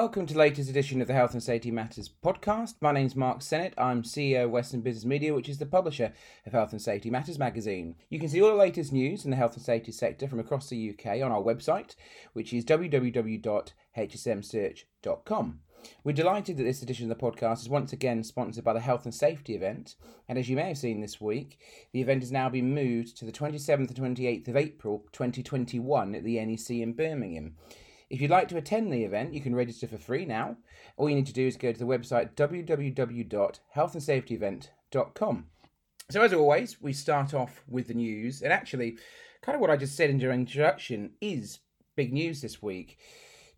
welcome to the latest edition of the Health and Safety Matters podcast. My name's Mark Sennett. I'm CEO of Western Business Media, which is the publisher of Health and Safety Matters magazine. You can see all the latest news in the health and safety sector from across the UK on our website, which is www.hsmsearch.com. We're delighted that this edition of the podcast is once again sponsored by the Health and Safety event. And as you may have seen this week, the event has now been moved to the 27th and 28th of April 2021 at the NEC in Birmingham. If you'd like to attend the event, you can register for free now. All you need to do is go to the website www.healthandsafetyevent.com. So, as always, we start off with the news, and actually, kind of what I just said in your introduction is big news this week.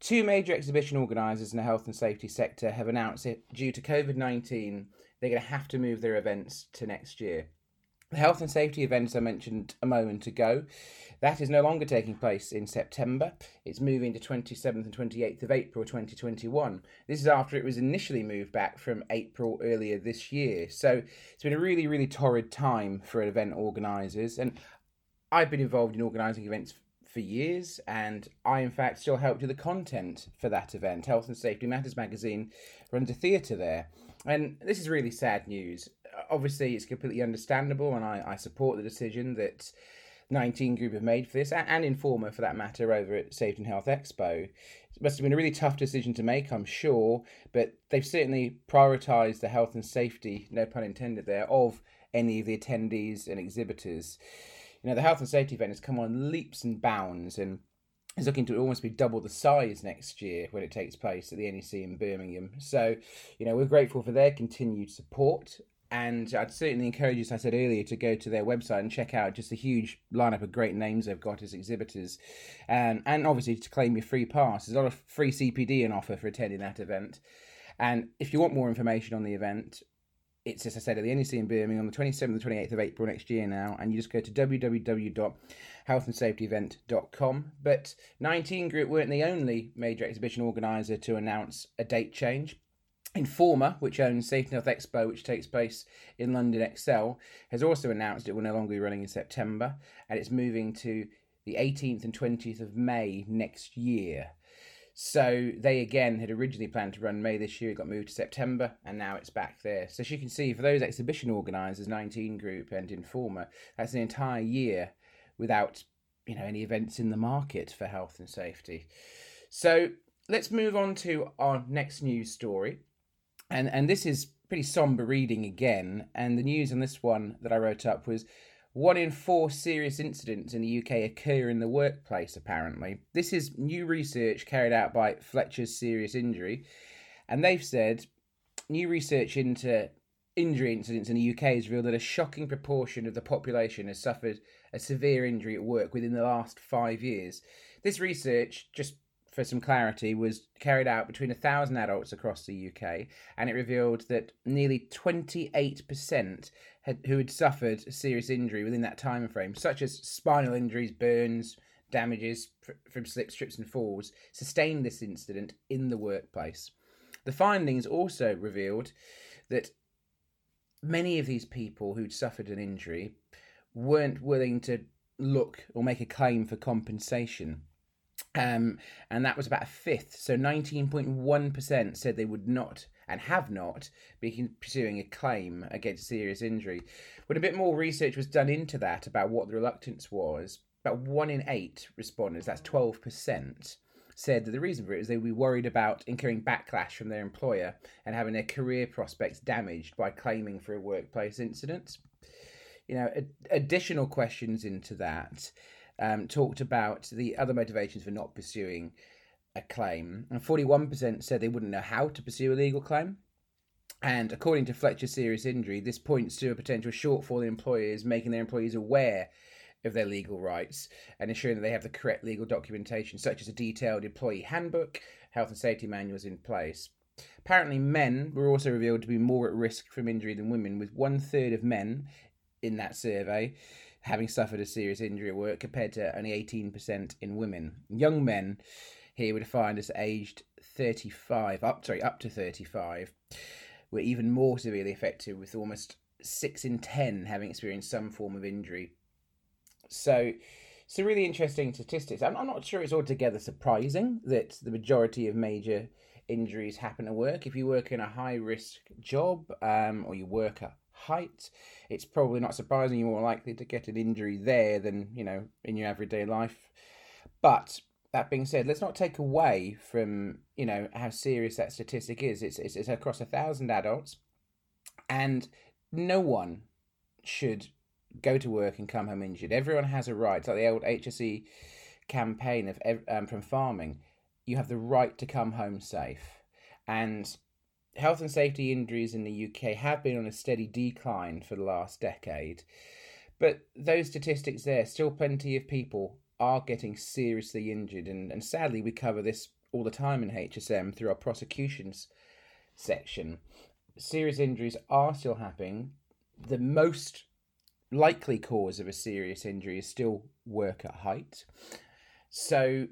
Two major exhibition organisers in the health and safety sector have announced that due to COVID 19, they're going to have to move their events to next year. The health and safety events I mentioned a moment ago, that is no longer taking place in September. It's moving to 27th and 28th of April 2021. This is after it was initially moved back from April earlier this year. So it's been a really, really torrid time for event organisers. And I've been involved in organising events for years, and I, in fact, still help do the content for that event. Health and Safety Matters magazine runs a theatre there. And this is really sad news obviously it's completely understandable, and I, I support the decision that 19 Group have made for this, and, Informa for that matter, over at Safety and Health Expo. It must have been a really tough decision to make, I'm sure, but they've certainly prioritised the health and safety, no pun intended there, of any of the attendees and exhibitors. You know, the health and safety event has come on leaps and bounds, and is looking to almost be double the size next year when it takes place at the NEC in Birmingham. So, you know, we're grateful for their continued support and I'd certainly encourage you, as I said earlier, to go to their website and check out just a huge lineup of great names they've got as exhibitors, and and obviously to claim your free pass. There's a lot of free CPD in offer for attending that event, and if you want more information on the event, it's as I said at the NEC in Birmingham on the 27th and 28th of April next year now, and you just go to www.healthandsafetyevent.com. But 19 Group weren't the only major exhibition organizer to announce a date change. Informa, which owns Safety Health Expo, which takes place in London ExCeL, has also announced it will no longer be running in September and it's moving to the 18th and 20th of May next year. So they again had originally planned to run May this year, it got moved to September, and now it's back there. So as you can see, for those exhibition organisers, 19 Group and Informa, that's an entire year without you know any events in the market for health and safety. So let's move on to our next news story and and this is pretty somber reading again. And the news on this one that I wrote up was one in four serious incidents in the UK occur in the workplace. Apparently, this is new research carried out by Fletcher's Serious Injury, and they've said new research into injury incidents in the UK has revealed that a shocking proportion of the population has suffered a severe injury at work within the last five years. This research just for some clarity, was carried out between a thousand adults across the UK, and it revealed that nearly 28% had, who had suffered a serious injury within that time frame, such as spinal injuries, burns, damages from slips, trips, and falls, sustained this incident in the workplace. The findings also revealed that many of these people who'd suffered an injury weren't willing to look or make a claim for compensation um, and that was about a fifth. So 19.1% said they would not and have not been pursuing a claim against serious injury. When a bit more research was done into that about what the reluctance was, about one in eight respondents, that's 12%, said that the reason for it is they would be worried about incurring backlash from their employer and having their career prospects damaged by claiming for a workplace incident. You know, ad- additional questions into that um, talked about the other motivations for not pursuing a claim, and 41% said they wouldn't know how to pursue a legal claim. And according to Fletcher's serious injury, this points to a potential shortfall in employers making their employees aware of their legal rights and ensuring that they have the correct legal documentation, such as a detailed employee handbook, health and safety manuals in place. Apparently, men were also revealed to be more at risk from injury than women, with one third of men in that survey having suffered a serious injury at work compared to only 18% in women. Young men here were defined as aged 35, up sorry, up to 35, were even more severely affected with almost 6 in 10 having experienced some form of injury. So some really interesting statistics. I'm, I'm not sure it's altogether surprising that the majority of major injuries happen at work. If you work in a high risk job um, or you work at height, it's probably not surprising you're more likely to get an injury there than you know in your everyday life. But that being said, let's not take away from you know how serious that statistic is. It's it's, it's across a thousand adults, and no one should go to work and come home injured. Everyone has a right. It's like the old HSE campaign of um, from farming. You have the right to come home safe, and health and safety injuries in the UK have been on a steady decline for the last decade. But those statistics there, still plenty of people are getting seriously injured, and, and sadly, we cover this all the time in HSM through our prosecutions section. Serious injuries are still happening. The most likely cause of a serious injury is still work at height. So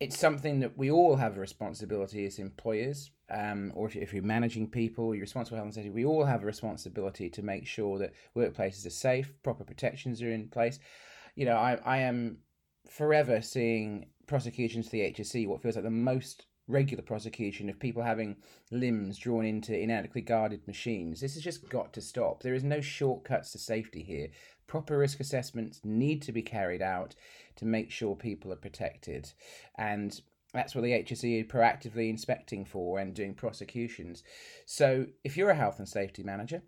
it's something that we all have a responsibility as employers, um, or if, if you're managing people, you're responsible for health and safety. We all have a responsibility to make sure that workplaces are safe, proper protections are in place. You know, I, I am forever seeing prosecutions to the HSE, what feels like the most regular prosecution of people having limbs drawn into inadequately guarded machines. This has just got to stop. There is no shortcuts to safety here. Proper risk assessments need to be carried out to make sure people are protected. And that's what the HSE are proactively inspecting for and doing prosecutions. So if you're a health and safety manager,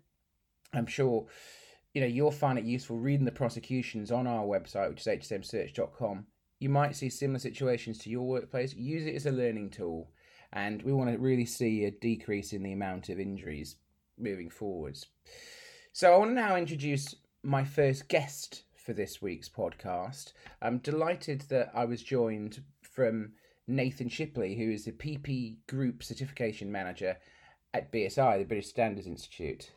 I'm sure you know, you'll find it useful reading the prosecutions on our website, which is hsmsearch.com. You might see similar situations to your workplace. Use it as a learning tool, and we want to really see a decrease in the amount of injuries moving forwards. So, I want to now introduce my first guest for this week's podcast. I'm delighted that I was joined from Nathan Shipley, who is the PP Group Certification Manager at BSI, the British Standards Institute.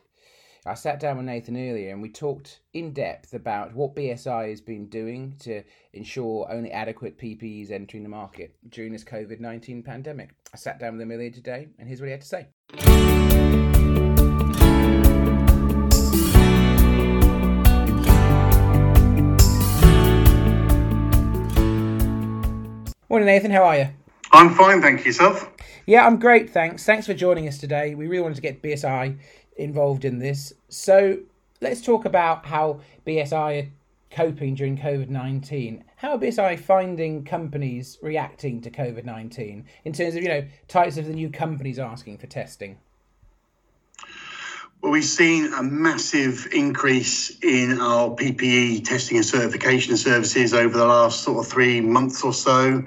I sat down with Nathan earlier and we talked in depth about what BSI has been doing to ensure only adequate PPEs entering the market during this COVID 19 pandemic. I sat down with him earlier today and here's what he had to say. Morning, Nathan. How are you? I'm fine, thank you. Yourself? Yeah, I'm great, thanks. Thanks for joining us today. We really wanted to get BSI involved in this. So let's talk about how BSI are coping during COVID 19. How are BSI finding companies reacting to COVID 19 in terms of, you know, types of the new companies asking for testing? Well, we've seen a massive increase in our PPE testing and certification services over the last sort of three months or so.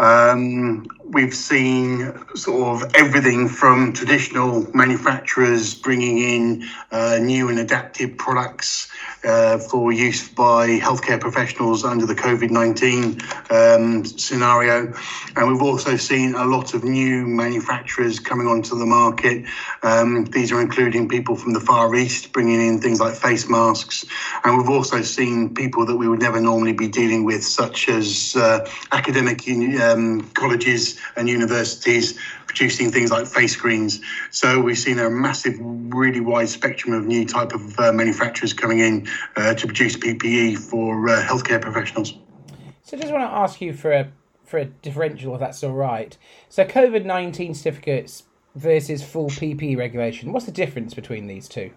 Um, we've seen sort of everything from traditional manufacturers bringing in uh, new and adaptive products uh, for use by healthcare professionals under the COVID 19 um, scenario. And we've also seen a lot of new manufacturers coming onto the market. Um, these are including people from the Far East bringing in things like face masks. And we've also seen people that we would never normally be dealing with, such as uh, academic um, colleges and universities producing things like face screens. So we've seen a massive, really wide spectrum of new type of uh, manufacturers coming in uh, to produce PPE for uh, healthcare professionals. So I just want to ask you for a for a differential, if that's all right. So COVID nineteen certificates versus full PPE regulation. What's the difference between these two?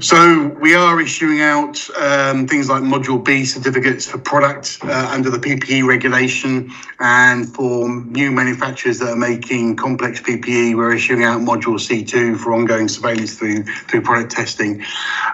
So we are issuing out um, things like Module B certificates for product uh, under the PPE regulation, and for new manufacturers that are making complex PPE, we're issuing out Module C2 for ongoing surveillance through through product testing.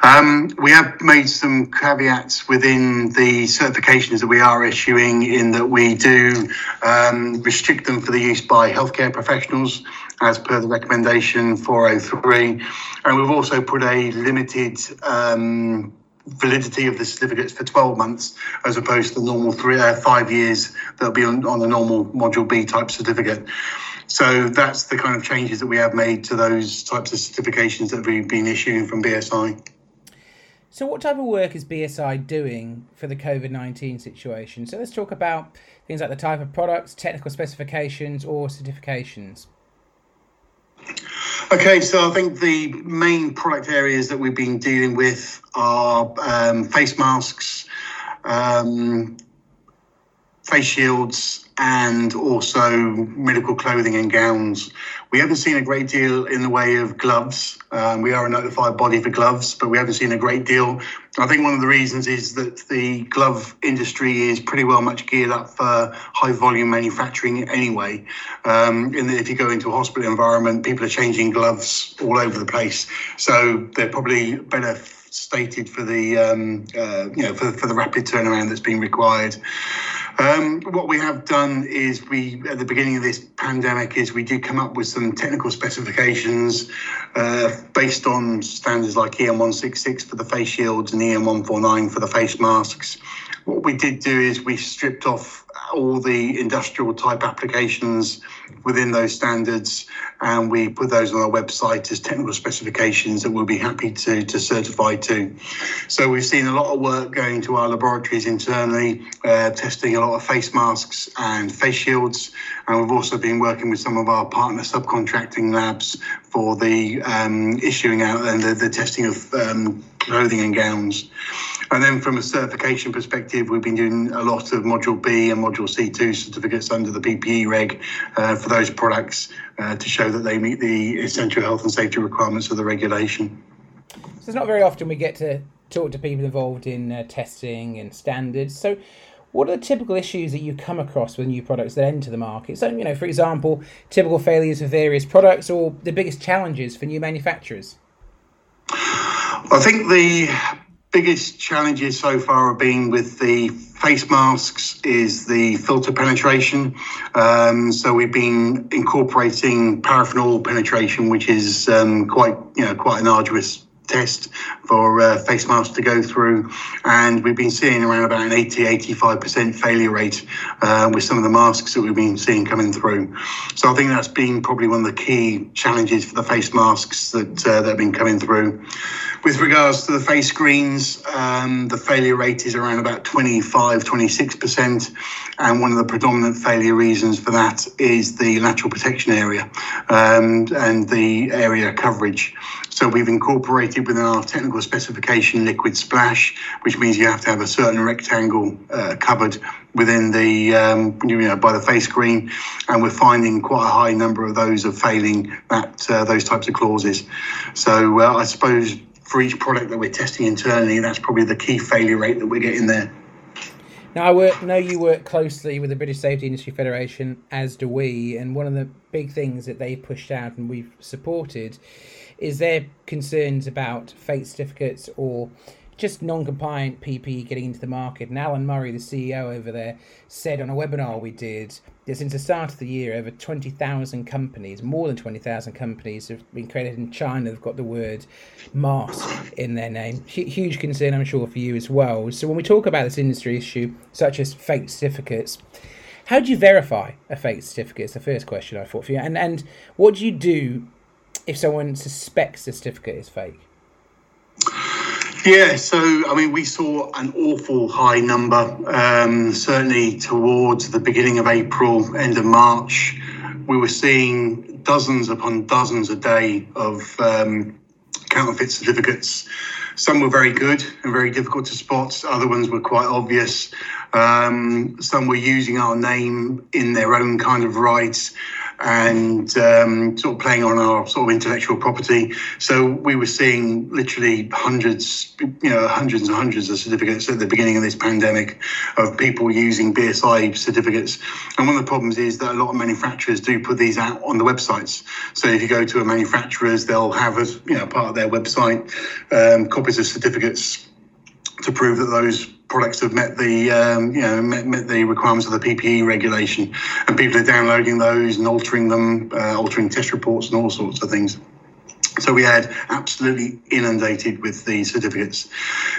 Um, we have made some caveats within the certifications that we are issuing, in that we do um, restrict them for the use by healthcare professionals as per the recommendation 403. And we've also put a limited um, validity of the certificates for 12 months as opposed to the normal three, uh, five years that'll be on, on the normal Module B type certificate. So that's the kind of changes that we have made to those types of certifications that we've been issuing from BSI. So, what type of work is BSI doing for the COVID 19 situation? So, let's talk about things like the type of products, technical specifications, or certifications. Okay, so I think the main product areas that we've been dealing with are um, face masks, um, face shields and also medical clothing and gowns. We haven't seen a great deal in the way of gloves. Um, we are a notified body for gloves, but we haven't seen a great deal. I think one of the reasons is that the glove industry is pretty well much geared up for high volume manufacturing anyway. Um, in if you go into a hospital environment, people are changing gloves all over the place. So they're probably better stated for the um, uh, you know for, for the rapid turnaround that's being required. Um, what we have done is we, at the beginning of this pandemic, is we did come up with some technical specifications uh, based on standards like EN166 for the face shields and EN149 for the face masks. What we did do is we stripped off all the industrial type applications within those standards and we put those on our website as technical specifications that we'll be happy to, to certify to. So we've seen a lot of work going to our laboratories internally, uh, testing a lot of face masks and face shields, and we've also been working with some of our partner subcontracting labs for the um, issuing out and the, the testing of um, clothing and gowns. And then from a certification perspective, we've been doing a lot of Module B and Module C2 certificates under the PPE reg uh, for those products uh, to show that they meet the essential health and safety requirements of the regulation. So it's not very often we get to talk to people involved in uh, testing and standards. So what are the typical issues that you come across with new products that enter the market? So, you know, for example, typical failures of various products or the biggest challenges for new manufacturers? I think the biggest challenges so far have been with the face masks is the filter penetration. Um, so we've been incorporating paraffin oil penetration, which is um, quite you know quite an arduous test for uh, face masks to go through and we've been seeing around about an 80 85% failure rate uh, with some of the masks that we've been seeing coming through so i think that's been probably one of the key challenges for the face masks that, uh, that have been coming through with regards to the face screens, um, the failure rate is around about 25, 26%. And one of the predominant failure reasons for that is the lateral protection area um, and the area coverage. So we've incorporated within our technical specification liquid splash, which means you have to have a certain rectangle uh, covered within the um, you know by the face screen, and we're finding quite a high number of those are failing that uh, those types of clauses. So uh, I suppose for each product that we're testing internally, that's probably the key failure rate that we're getting there. Now, I work, know you work closely with the British Safety Industry Federation, as do we, and one of the big things that they pushed out and we've supported is their concerns about fake certificates or just non-compliant PPE getting into the market. And Alan Murray, the CEO over there, said on a webinar we did that since the start of the year, over 20,000 companies, more than 20,000 companies have been created in China. They've got the word mask in their name. H- huge concern, I'm sure, for you as well. So when we talk about this industry issue, such as fake certificates, how do you verify a fake certificate? Is the first question I thought for you. And and what do you do if someone suspects the certificate is fake? Yeah, so I mean, we saw an awful high number, um, certainly towards the beginning of April, end of March. We were seeing dozens upon dozens a day of um, counterfeit certificates. Some were very good and very difficult to spot, other ones were quite obvious. Um, some were using our name in their own kind of rights and um, sort of playing on our sort of intellectual property. So we were seeing literally hundreds, you know, hundreds and hundreds of certificates at the beginning of this pandemic of people using BSI certificates. And one of the problems is that a lot of manufacturers do put these out on the websites. So if you go to a manufacturer's, they'll have as you know part of their website um, copies of certificates to prove that those products have met the um, you know met, met, the requirements of the PPE regulation, and people are downloading those and altering them, uh, altering test reports and all sorts of things. So we had absolutely inundated with the certificates.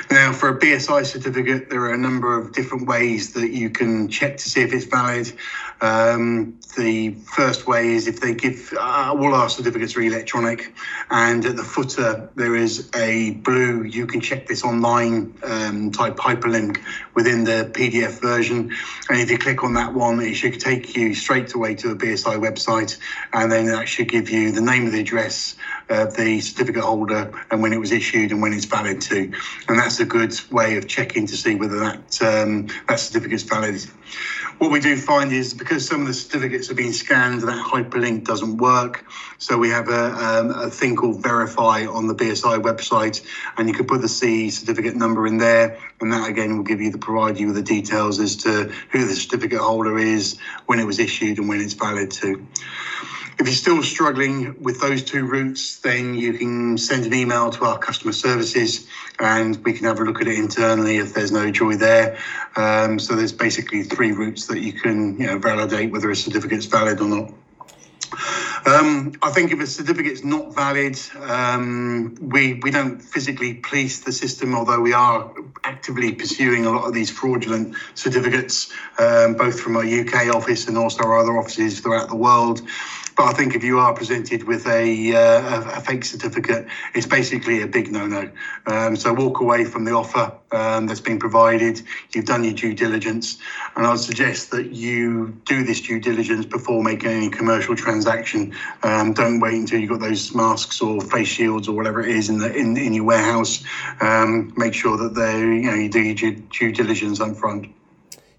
Now, for a BSI certificate, there are a number of different ways that you can check to see if it's valid. Um, the first way is if they give uh, all our certificates are electronic, and at the footer there is a blue "you can check this online" um, type hyperlink within the PDF version. And if you click on that one, it should take you straight away to a BSI website, and then that should give you the name of the address of the certificate holder and when it was issued and when it's valid to. And that's a good way of checking to see whether that um, that certificate is valid. what we do find is because some of the certificates are being scanned, that hyperlink doesn't work. So we have a, um, a thing called Verify on the BSI website, and you can put the C certificate number in there, and that again will give you the provide you with the details as to who the certificate holder is, when it was issued, and when it's valid to. If you're still struggling with those two routes, then you can send an email to our customer services and we can have a look at it internally if there's no joy there. Um, so there's basically three routes that you can you know, validate whether a certificate's valid or not. Um, I think if a certificate's not valid, um, we we don't physically police the system, although we are actively pursuing a lot of these fraudulent certificates, um, both from our UK office and also our other offices throughout the world. But I think if you are presented with a, uh, a fake certificate, it's basically a big no-no. Um, so walk away from the offer um, that's been provided. You've done your due diligence, and I would suggest that you do this due diligence before making any commercial transaction. Um, don't wait until you've got those masks or face shields or whatever it is in the in, in your warehouse. Um, make sure that they you know you do your due, due diligence up front.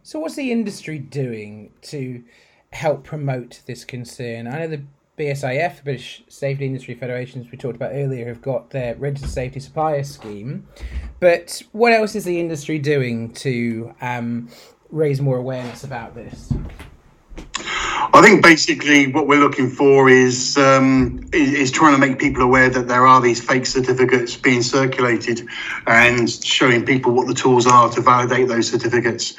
So, what's the industry doing to help promote this concern. I know the BSIF, the British Safety Industry Federations, we talked about earlier, have got their registered safety supplier scheme. But what else is the industry doing to um, raise more awareness about this? I think basically what we're looking for is, um, is, is trying to make people aware that there are these fake certificates being circulated, and showing people what the tools are to validate those certificates.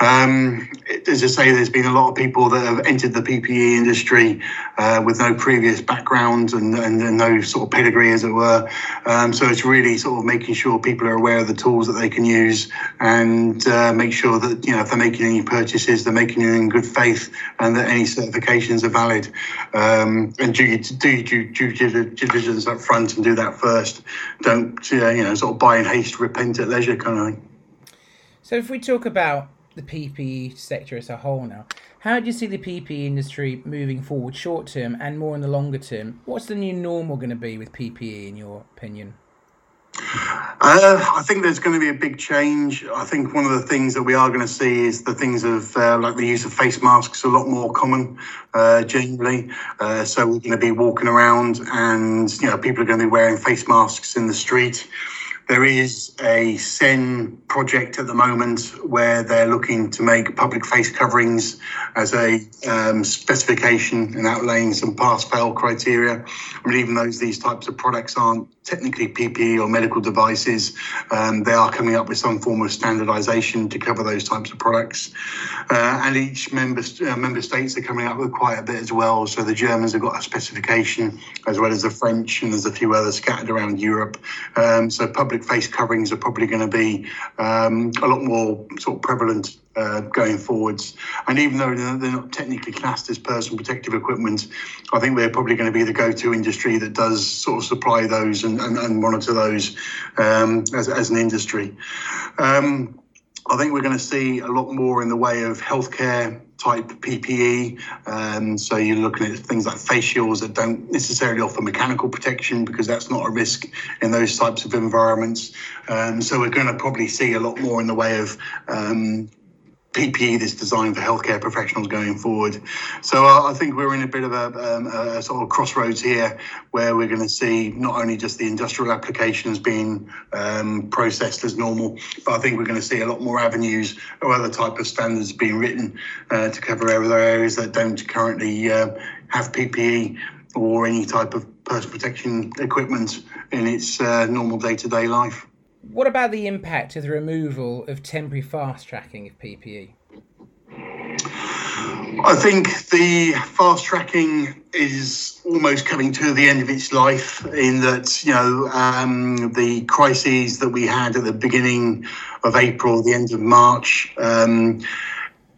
Um, as I say, there's been a lot of people that have entered the PPE industry uh, with no previous background and, and, and, no sort of pedigree, as it were. Um, so it's really sort of making sure people are aware of the tools that they can use and uh, make sure that you know if they're making any purchases, they're making it in good faith and that any certifications are valid. Um, and do do due, due diligence up front and do that first. Don't uh, you know sort of buy in haste, repent at leisure kind of thing. So if we talk about the PPE sector as a whole now. How do you see the PPE industry moving forward, short term and more in the longer term? What's the new normal going to be with PPE, in your opinion? Uh, I think there's going to be a big change. I think one of the things that we are going to see is the things of uh, like the use of face masks a lot more common uh, generally. Uh, so we're going to be walking around, and you know people are going to be wearing face masks in the street. There is a CEN project at the moment where they're looking to make public face coverings as a um, specification and outlaying some pass fail criteria. I mean, even though these types of products aren't technically PPE or medical devices, um, they are coming up with some form of standardization to cover those types of products. Uh, and each member, uh, member states are coming up with quite a bit as well. So the Germans have got a specification as well as the French, and there's a few others scattered around Europe. Um, so public face coverings are probably going to be um, a lot more sort of prevalent uh, going forwards. And even though they're not technically classed as personal protective equipment, I think they're probably going to be the go-to industry that does sort of supply those and, and, and monitor those um, as, as an industry. Um, I think we're going to see a lot more in the way of healthcare type PPE. Um, so you're looking at things like face shields that don't necessarily offer mechanical protection because that's not a risk in those types of environments. Um, so we're going to probably see a lot more in the way of um, PPE that's designed for healthcare professionals going forward. So uh, I think we're in a bit of a, um, a, sort of crossroads here where we're going to see not only just the industrial applications being um, processed as normal, but I think we're going to see a lot more avenues or other type of standards being written uh, to cover other areas that don't currently uh, have PPE or any type of personal protection equipment in its uh, normal day-to-day life. What about the impact of the removal of temporary fast tracking of PPE? I think the fast tracking is almost coming to the end of its life in that, you know, um, the crises that we had at the beginning of April, the end of March, um,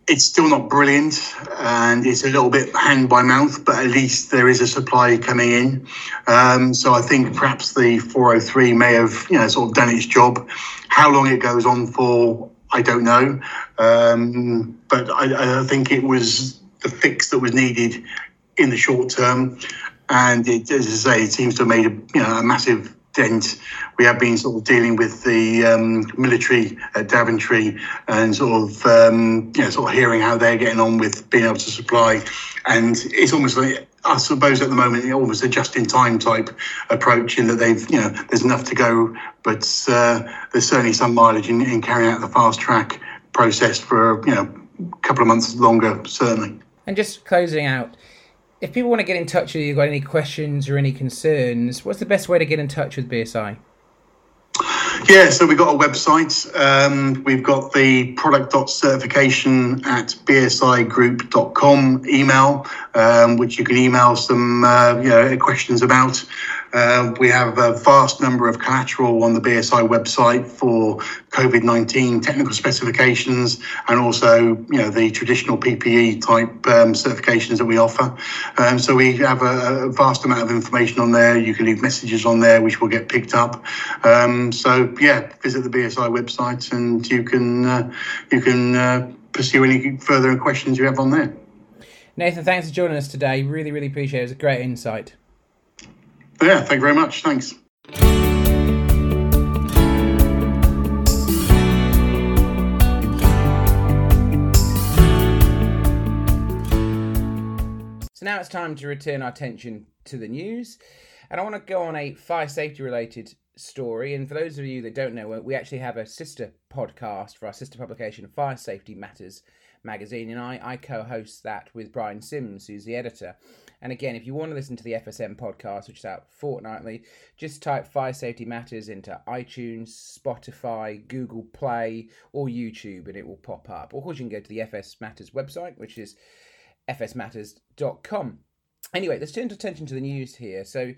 it's still not brilliant and it's a little bit hand by mouth, but at least there is a supply coming in. Um, so I think perhaps the 403 may have, you know, sort of done its job. How long it goes on for, I don't know. Um, but I, I, think it was the fix that was needed in the short term. And it, as I say, it seems to have made a, you know, a massive We have been sort of dealing with the um, military at Daventry and sort of um, you know sort of hearing how they're getting on with being able to supply, and it's almost like I suppose at the moment almost a just-in-time type approach in that they've you know there's enough to go, but uh, there's certainly some mileage in, in carrying out the fast track process for you know a couple of months longer certainly. And just closing out, if people want to get in touch with you, got any questions or any concerns, what's the best way to get in touch with BSI? Yeah, so we've got a website. Um, we've got the product.certification at bsigroup.com email, um, which you can email some uh, you know, questions about. Uh, we have a vast number of collateral on the BSI website for COVID 19 technical specifications and also you know, the traditional PPE type um, certifications that we offer. Um, so we have a, a, vast amount of information on there. You can leave messages on there which will get picked up. Um, so, yeah, visit the BSI website and you can, uh, you can uh, pursue any further questions you have on there. Nathan, thanks for joining us today. Really, really appreciate it. It was a great insight. Yeah, thank you very much. Thanks. So now it's time to return our attention to the news. And I want to go on a fire safety related story. And for those of you that don't know, we actually have a sister podcast for our sister publication, Fire Safety Matters magazine. And I, I co host that with Brian Sims, who's the editor. And again, if you want to listen to the FSM podcast, which is out fortnightly, just type Fire Safety Matters into iTunes, Spotify, Google Play, or YouTube, and it will pop up. Or of course, you can go to the FS Matters website, which is fsmatters.com. Anyway, let's turn attention to the news here. So,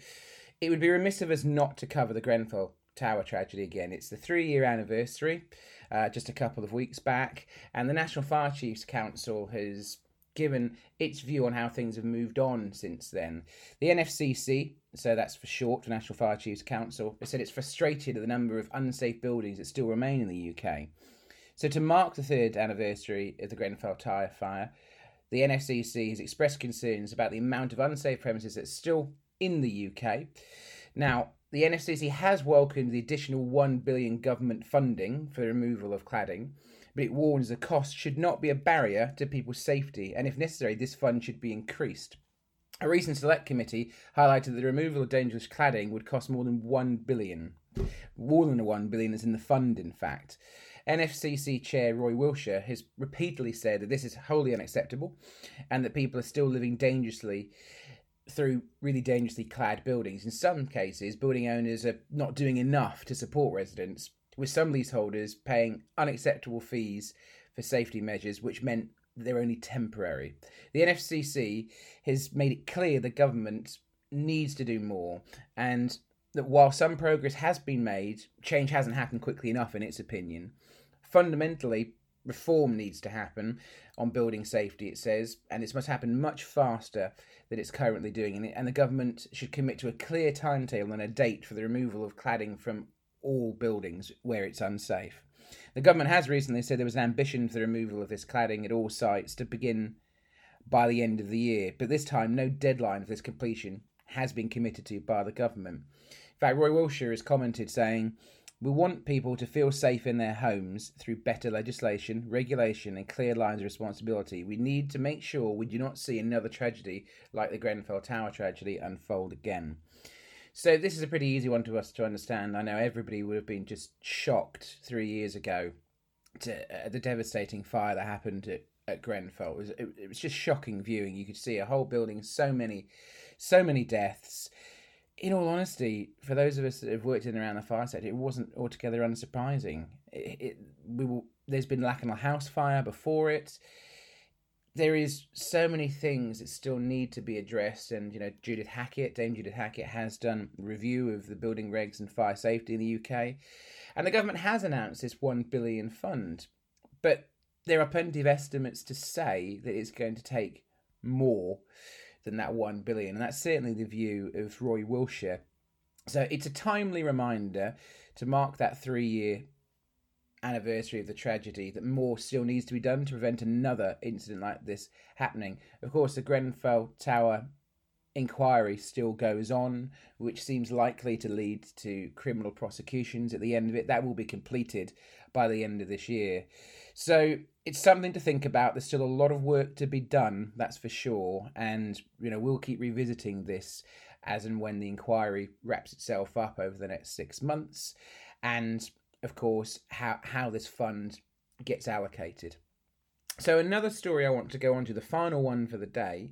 it would be remiss of us not to cover the Grenfell Tower tragedy again. It's the three year anniversary, uh, just a couple of weeks back, and the National Fire Chiefs Council has given its view on how things have moved on since then. The NFCC, so that's for short for National Fire Chiefs Council, has said it's frustrated at the number of unsafe buildings that still remain in the UK. So, to mark the third anniversary of the Grenfell Tower fire, the NFCC has expressed concerns about the amount of unsafe premises that's still in the UK. Now, the NFCC has welcomed the additional 1 billion government funding for the removal of cladding, but it warns the cost should not be a barrier to people's safety, and if necessary, this fund should be increased. A recent select committee highlighted that the removal of dangerous cladding would cost more than 1 billion. More than 1 billion is in the fund, in fact. NFCC Chair Roy Wilsher has repeatedly said that this is wholly unacceptable and that people are still living dangerously through really dangerously clad buildings. In some cases, building owners are not doing enough to support residents, with some leaseholders paying unacceptable fees for safety measures, which meant they're only temporary. The NFCC has made it clear the government needs to do more, and that while some progress has been made, change hasn't happened quickly enough, in its opinion. Fundamentally, reform needs to happen on building safety, it says, and this must happen much faster than it's currently doing. And the government should commit to a clear timetable and a date for the removal of cladding from all buildings where it's unsafe. The government has recently said there was an ambition for the removal of this cladding at all sites to begin by the end of the year, but this time no deadline for this completion has been committed to by the government. In fact, Roy Wilsher has commented saying, We want people to feel safe in their homes through better legislation, regulation, and clear lines of responsibility. We need to make sure we do not see another tragedy like the Grenfell Tower tragedy unfold again. So this is a pretty easy one to us to understand. I know everybody would have been just shocked three years ago to uh, the devastating fire that happened at, at Grenfell. It was, it, it was just shocking viewing. You could see a whole building, so many, so many deaths. In all honesty, for those of us that have worked in around the fire sector, it wasn't altogether unsurprising. It, it, we there's been Lakanal House fire before it there is so many things that still need to be addressed and you know judith hackitt dame judith hackitt has done review of the building regs and fire safety in the uk and the government has announced this 1 billion fund but there are plenty of estimates to say that it's going to take more than that 1 billion and that's certainly the view of roy wilsher. So it's a timely reminder to mark that three year anniversary of the tragedy that more still needs to be done to prevent another incident like this happening. Of course, the Grenfell Tower inquiry still goes on, which seems likely to lead to criminal prosecutions at the end of it. That will be completed by the end of this year. So it's something to think about. There's still a lot of work to be done, that's for sure. And, you know, we'll keep revisiting this as and when the inquiry wraps itself up over the next six months. And, of course, how, how this fund gets allocated. So, another story I want to go on to, the final one for the day.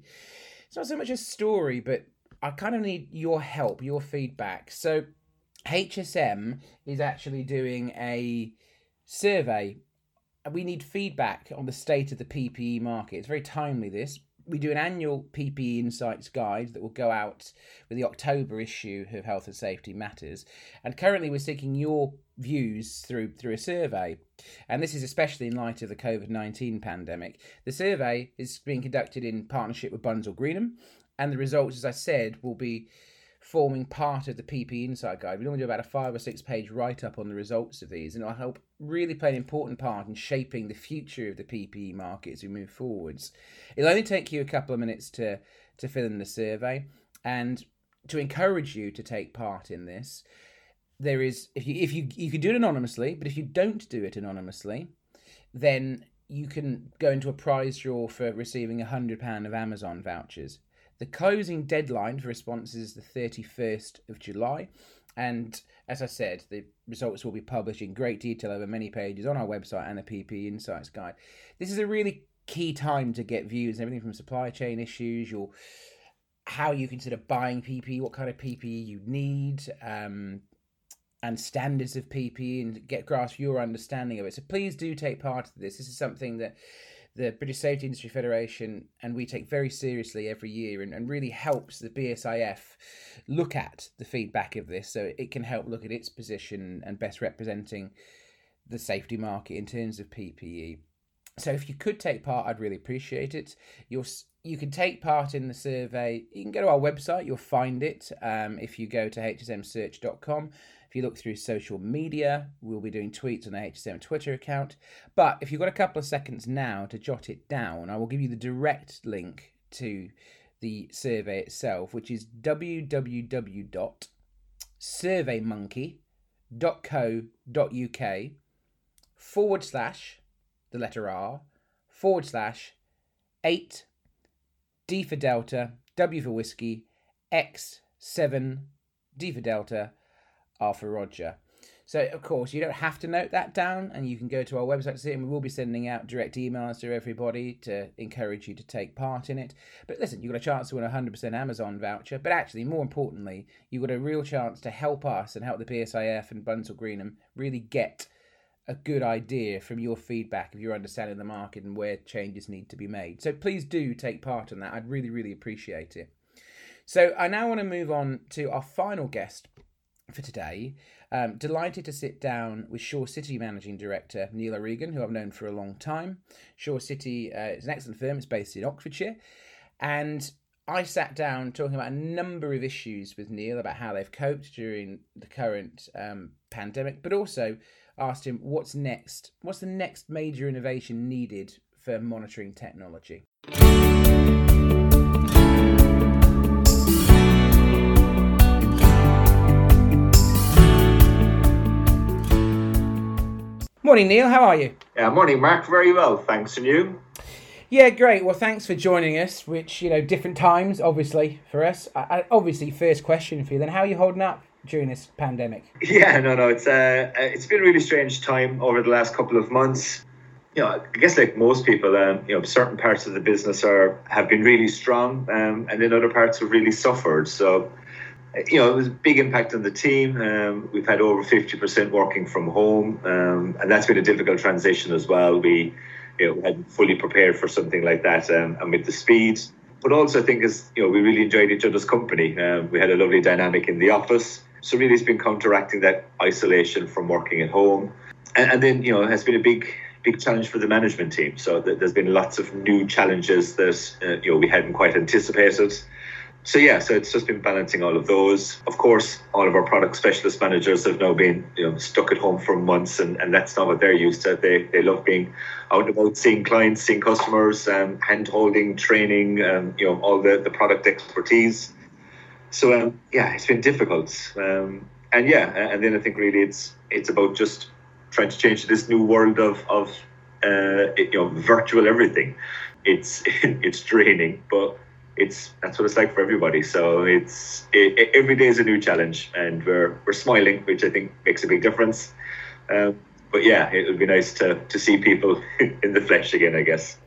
It's not so much a story, but I kind of need your help, your feedback. So, HSM is actually doing a survey. We need feedback on the state of the PPE market. It's very timely, this. We do an annual PPE Insights guide that will go out with the October issue of Health and Safety Matters. And currently, we're seeking your views through through a survey. And this is especially in light of the COVID 19 pandemic. The survey is being conducted in partnership with Bunzl Greenham, and the results, as I said, will be forming part of the PP Insight Guide. We normally do about a five or six page write up on the results of these, and it'll help really play an important part in shaping the future of the PPE market as we move forwards. It'll only take you a couple of minutes to, to fill in the survey, and to encourage you to take part in this, there is if you if you you can do it anonymously, but if you don't do it anonymously, then you can go into a prize draw for receiving a hundred pound of Amazon vouchers. The closing deadline for responses is the 31st of July. And as I said, the results will be published in great detail over many pages on our website and the PP Insights Guide. This is a really key time to get views, everything from supply chain issues, your how you consider buying PPE, what kind of PPE you need, um, and standards of PPE, and get grasp your understanding of it. So please do take part of this. This is something that the British Safety Industry Federation and we take very seriously every year and, and really helps the BSIF look at the feedback of this so it can help look at its position and best representing the safety market in terms of PPE. So if you could take part, I'd really appreciate it. You're, you can take part in the survey. You can go to our website, you'll find it um, if you go to hsmsearch.com If you look through social media, we'll be doing tweets on the HSM Twitter account. But if you've got a couple of seconds now to jot it down, I will give you the direct link to the survey itself, which is www.surveymonkey.co.uk forward slash the letter R forward slash 8 D for Delta, W for Whiskey, X 7 D for Delta R for Roger. So, of course, you don't have to note that down, and you can go to our website to see it. And we will be sending out direct emails to everybody to encourage you to take part in it. But listen, you've got a chance to win a 100% Amazon voucher. But actually, more importantly, you've got a real chance to help us and help the BSIF and Bunzl Greenham really get a good idea from your feedback of your understanding the market and where changes need to be made. So please do take part in that. I'd really, really appreciate it. So I now want to move on to our final guest for today. Um, delighted to sit down with Shawcity Managing Director Neil O'Regan, who I've known for a long time. Shawcity uh, is an excellent firm, it's based in Oxfordshire. And I sat down talking about a number of issues with Neil about how they've coped during the current um, pandemic, but also asked him what's next. What's the next major innovation needed for monitoring technology? Morning, Neil. How are you? Yeah, morning, Mark. Very well, thanks. And you? Yeah, great. Well, thanks for joining us. Which you know, different times, obviously, for us. I, I, obviously, first question for you then: How are you holding up during this pandemic? Yeah, no, no. It's uh, it's been a really strange time over the last couple of months. You know, I guess like most people, um, you know, certain parts of the business are have been really strong, um, and then other parts have really suffered. So you know, it was a big impact on the team. Um, we've had over 50% working from home, um, and that's been a difficult transition as well. We, you know, hadn't fully prepared for something like that, um, and with the speed. But also, I think is you know, we really enjoyed each other's company. Um, we had a lovely dynamic in the office. So really, it's been counteracting that isolation from working at home, and, and then you know, has been a big big challenge for the management team. So there's been lots of new challenges that uh, you know we hadn't quite anticipated so yeah, so it's just been balancing all of those. Of course, all of our product specialist managers have now been you know stuck at home for months, and, and that's not what they're used to. They they love being out and about, seeing clients, seeing customers, um, hand holding, training, um, you know all the the product expertise. so um, yeah, it's been difficult. Um, and yeah, and then I think really it's it's about just trying to change this new world of of uh, you know virtual everything. It's it's draining, but it's that's what it's like for everybody. So it's it, every day is a new challenge, and we're we're smiling, which I think makes a big difference. Um, but yeah, it would be nice to to see people in the flesh again, I guess.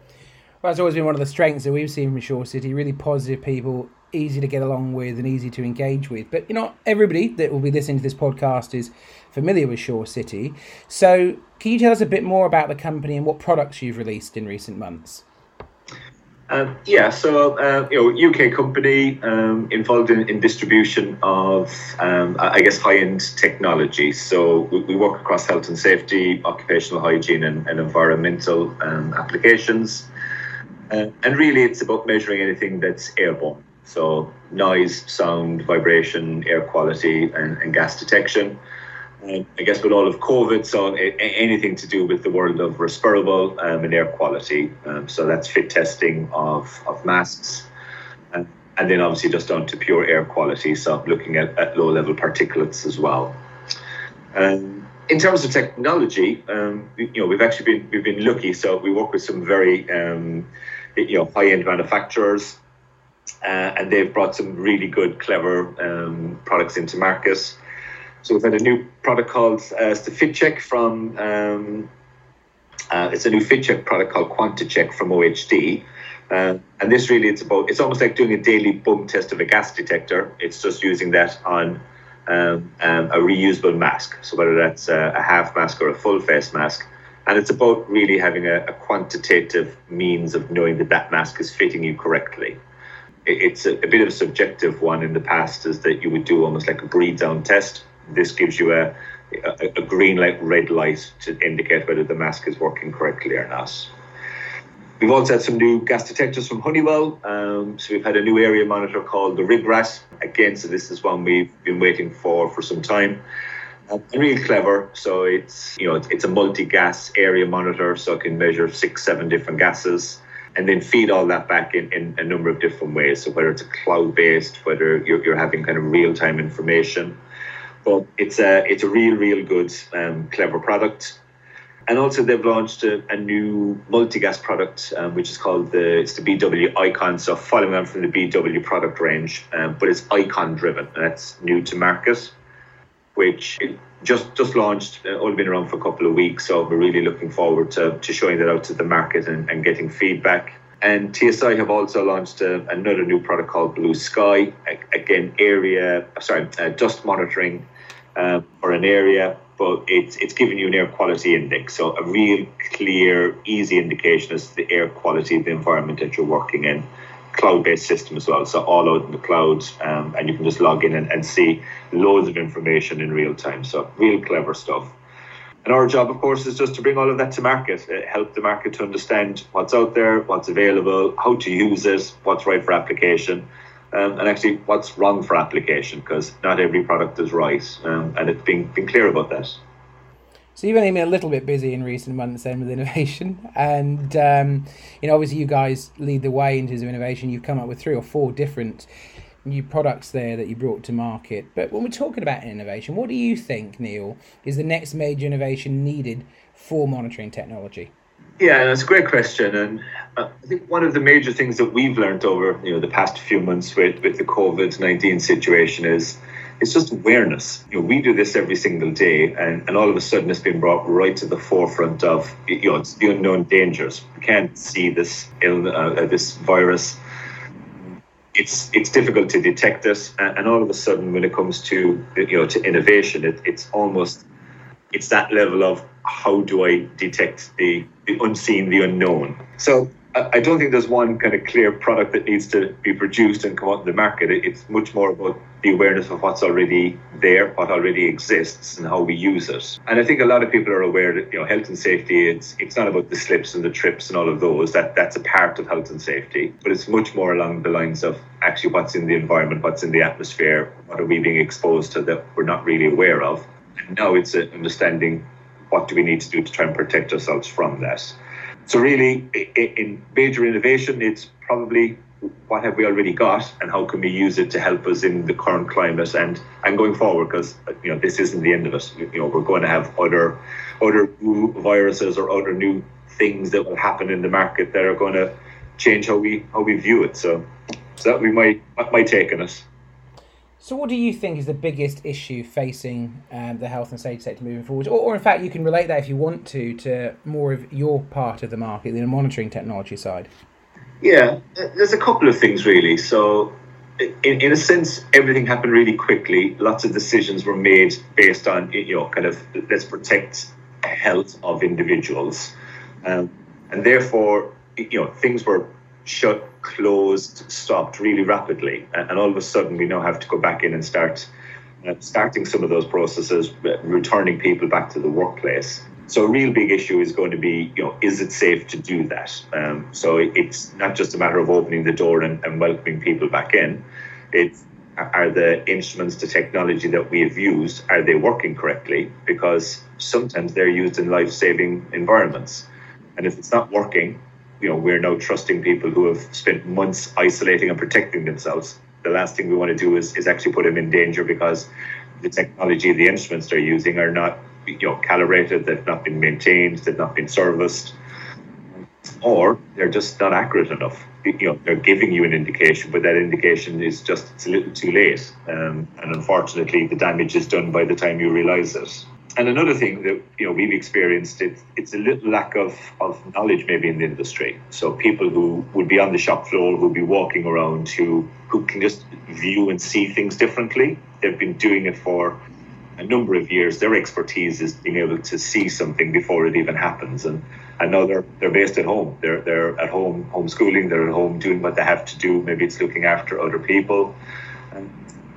Well, that's always been one of the strengths that we've seen from Shawcity. Really positive people, easy to get along with, and easy to engage with. But you know, everybody that will be listening to this podcast is familiar with Shawcity. So, can you tell us a bit more about the company and what products you've released in recent months? Um, yeah, so uh, you know, UK company um, involved in, in, distribution of, um, I guess, high-end technology. So we, we, work across health and safety, occupational hygiene, and, and environmental um, applications. Uh, and really, it's about measuring anything that's airborne. So noise, sound, vibration, air quality, and, and gas detection. I guess with all of COVID, so anything to do with the world of respirable um, and air quality. Um, so that's fit testing of, of masks. And, and then obviously just down to pure air quality, so looking at, at low level particulates as well. Um, in terms of technology, um, you know, we've actually been we've been lucky. So we work with some very um, you know high end manufacturers, uh, and they've brought some really good, clever um, products into market. So we've had a new product called uh, it's the FitCheck from um, uh, it's a new FitCheck product called QuantiCheck from OHD. Uh, and this really it's about it's almost like doing a daily bump test of a gas detector. It's just using that on um, um, a reusable mask. So whether that's a, a, half mask or a full face mask. And it's about really having a, a quantitative means of knowing that that mask is fitting you correctly it's a, a, bit of a subjective one in the past is that you would do almost like a breathe down test this gives you a, a, a green light, red light to indicate whether the mask is working correctly or not. We've also had some new gas detectors from Honeywell. Um, so we've had a new area monitor called the RigRat. Again, so this is one we've been waiting for for some time. Um, and really clever. So it's you know it's, it's a multi-gas area monitor, so it can measure six, seven different gases, and then feed all that back in, in a number of different ways. So whether it's cloud-based, whether you're, you're having kind of real-time information, but it's a it's a real real good um, clever product. And also they've launched a, a new multi-gas product, um, which is called the it's the BW Icon. So following on from the BW product range, um, but it's icon driven. and That's new to market, which just just launched, uh, only been around for a couple of weeks. So we're really looking forward to, to showing that out to the market and, and getting feedback. And TSI have also launched a, another new product called Blue Sky. Again, area, sorry, uh, dust monitoring uh, for an area, but it's it's giving you an air quality index, so a real clear, easy indication as to the air quality of the environment that you're working in. Cloud-based system as well, so all out in the cloud, um, and you can just log in and, and see loads of information in real time. So real clever stuff. And our job, of course, is just to bring all of that to market, uh, help the market to understand what's out there, what's available, how to use it, what's right for application, um, and actually what's wrong for application, because not every product is right, um, and it's being, being clear about that. So you've only been a little bit busy in recent months then with innovation, and um, you know obviously you guys lead the way in terms of innovation. You've come up with three or four different new products there that you brought to market. But when we're talking about innovation, what do you think, Neil, is the next major innovation needed for monitoring technology? Yeah, that's a great question, and uh, I think one of the major things that we've learned over you know the past few months with with the COVID nineteen situation is it's just awareness. You know, we do this every single day, and, and all of a sudden it's been brought right to the forefront of you know it's the unknown dangers. We can't see this ill, uh, this virus it's it's difficult to detect it, and all of a sudden, when it comes to you know to innovation, it, it's almost it's that level of how do I detect the, the unseen, the unknown. So I don't think there's one kind of clear product that needs to be produced and come out in the market. It's much more about the awareness of what's already there, what already exists, and how we use it. And I think a lot of people are aware that you know health and safety. It's it's not about the slips and the trips and all of those. That that's a part of health and safety, but it's much more along the lines of actually what's in the environment, what's in the atmosphere, what are we being exposed to that we're not really aware of. And now it's understanding what do we need to do to try and protect ourselves from that. So really, in major innovation, it's probably what have we already got and how can we use it to help us in the current climate and and going forward because you know this isn't the end of it you know we're going to have other other viruses or other new things that will happen in the market that are going to change how we how we view it. So so that we might my take on it so, what do you think is the biggest issue facing um, the health and safety sector moving forward? Or, or, in fact, you can relate that if you want to to more of your part of the market, the monitoring technology side. Yeah, there's a couple of things really. So, in, in a sense, everything happened really quickly. Lots of decisions were made based on, you know, kind of let's protect health of individuals. Um, and therefore, you know, things were shut, closed, stopped really rapidly. And, all of a sudden, we now have to go back in and start uh, starting some of those processes, returning people back to the workplace. So a real big issue is going to be, you know, is it safe to do that? Um, so it's not just a matter of opening the door and, and welcoming people back in. It's are the instruments, the technology that we have used, are they working correctly? Because sometimes they're used in life-saving environments, and if it's not working, you know, we're now trusting people who have spent months isolating and protecting themselves. The last thing we want to do is, is actually put them in danger because the technology, the instruments they're using are not you know calibrated, they've not been maintained, they've not been serviced, or they're just not accurate enough. You know, they're giving you an indication, but that indication is just it's a little too late, um, and unfortunately, the damage is done by the time you realise it. And another thing that you know we've experienced it, it's a little lack of, of knowledge maybe in the industry. So people who would be on the shop floor, who'd be walking around, who who can just view and see things differently. They've been doing it for a number of years, their expertise is being able to see something before it even happens. And, and now they're, they're based at home. They're, they're at home homeschooling, they're at home doing what they have to do. Maybe it's looking after other people. And,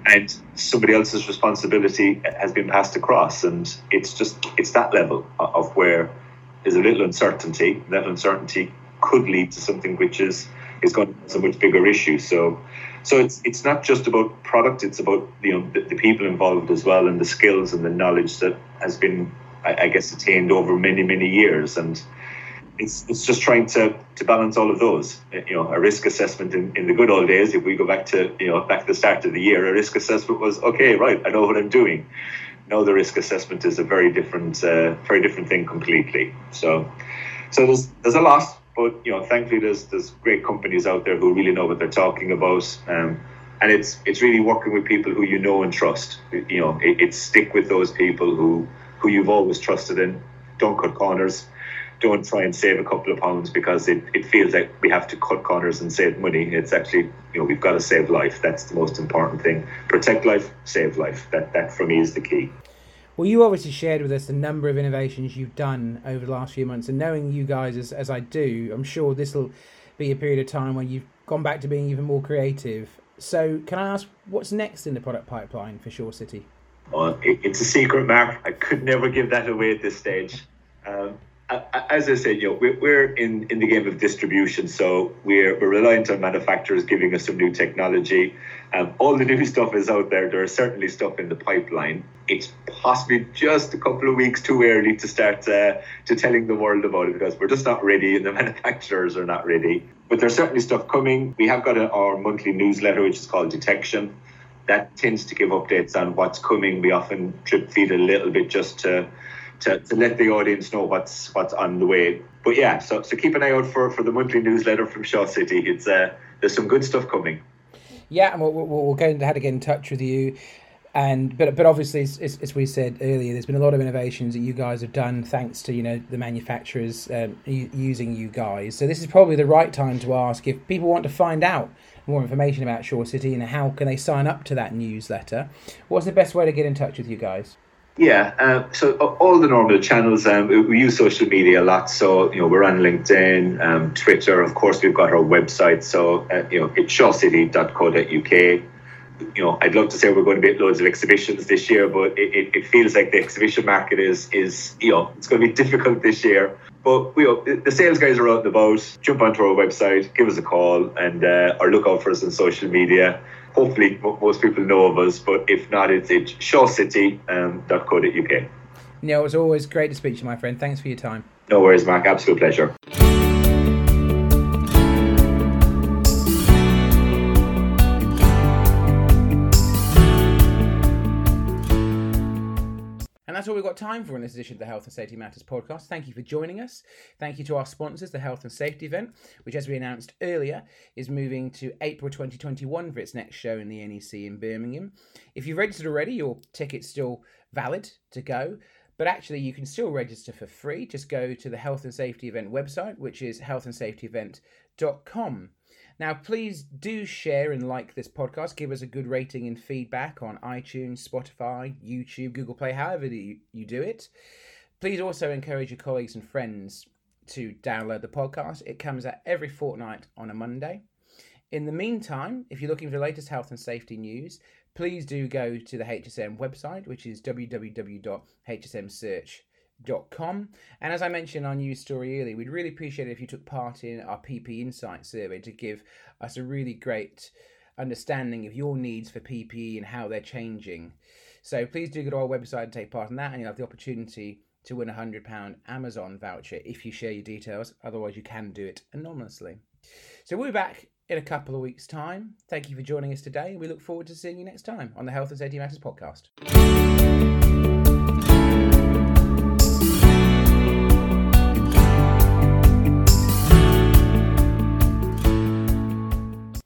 and somebody else's responsibility has been passed across. And it's just, it's that level of where there's a little uncertainty. That uncertainty could lead to something which is, is going to be a much bigger issue. So so it's it's not just about product; it's about you know the, the people involved as well, and the skills and the knowledge that has been, I, I guess, attained over many many years. And it's it's just trying to to balance all of those. You know, a risk assessment in, in the good old days, if we go back to you know back to the start of the year, a risk assessment was okay, right? I know what I'm doing. Now the risk assessment is a very different, uh, very different thing completely. So, so there's there's a lot but you know, thankfully, there's there's great companies out there who really know what they're talking about, um, and it's it's really working with people who you know and trust. You know, it, it's stick with those people who who you've always trusted in. Don't cut corners. Don't try and save a couple of pounds because it, it feels like we have to cut corners and save money. It's actually, you know, we've got to save life. That's the most important thing. Protect life, save life. That that for me is the key. Well, you obviously shared with us the number of innovations you've done over the last few months, and knowing you guys as, as I do, I'm sure this will be a period of time when you've gone back to being even more creative. So, can I ask what's next in the product pipeline for Shawcity? Well, it's a secret, Mark. I could never give that away at this stage. Um, as I said, you know, we're, in, in the game of distribution, so we're, we're reliant on manufacturers giving us some new technology. Um, all the new stuff is out there. There is certainly stuff in the pipeline. It's possibly just a couple of weeks too early to start uh, to telling the world about it because we're just not ready, and the manufacturers are not ready. But there's certainly stuff coming. We have got a, our monthly newsletter, which is called Detection. That tends to give updates on what's coming. We often drip feed a little bit just to to, to let the audience know what's what's on the way. But yeah, so so keep an eye out for, for the monthly newsletter from Shawcity. It's uh, there's some good stuff coming. Yeah, and we'll, we'll, go into how to get in touch with you. And but but obviously, as, as, we said earlier, there's been a lot of innovations that you guys have done thanks to you know the manufacturers um, using you guys. So this is probably the right time to ask if people want to find out more information about Shawcity and how can they sign up to that newsletter. What's the best way to get in touch with you guys? Yeah, uh, so all the normal channels. Um, we use social media a lot, so you know we're on LinkedIn, um, Twitter. Of course, we've got our website. So uh, you know it's shawcity.co.uk. You know, I'd love to say we're going to be at loads of exhibitions this year, but it, it, it feels like the exhibition market is is you know it's going to be difficult this year. But you know, the sales guys are out and about. Jump onto our website, give us a call, and uh, or look out for us on social media hopefully most people know of us, but if not, it's, it's shawcity.co.uk. Um, Neil, was always great to speak to you, my friend. Thanks for your time. No worries, Mark. Absolute pleasure. That's all we've got time for in this edition of the Health and Safety Matters podcast. Thank you for joining us. Thank you to our sponsors, the Health and Safety event, which, as we announced earlier, is moving to April 2021 for its next show in the NEC in Birmingham. If you've registered already, your ticket's still valid to go. But actually, you can still register for free. Just go to the Health and Safety Event website, which is healthandsafetyevent.com. Now, please do share and like this podcast. Give us a good rating and feedback on iTunes, Spotify, YouTube, Google Play, however you, do it. Please also encourage your colleagues and friends to download the podcast. It comes out every fortnight on a Monday. In the meantime, if you're looking for the latest health and safety news, please do go to the HSM website, which is www.hsmsearch.com. And as I mentioned on news story earlier, we'd really appreciate it if you took part in our PP Insight survey to give us a really great understanding of your needs for PPE and how they're changing. So please do go to our website and take part in that, and you'll have the opportunity to win a £100 Amazon voucher if you share your details. Otherwise, you can do it anonymously. So we'll be back in a couple of weeks' time. Thank you for joining us today. We look forward to seeing you next time on the Health and Safety Matters podcast.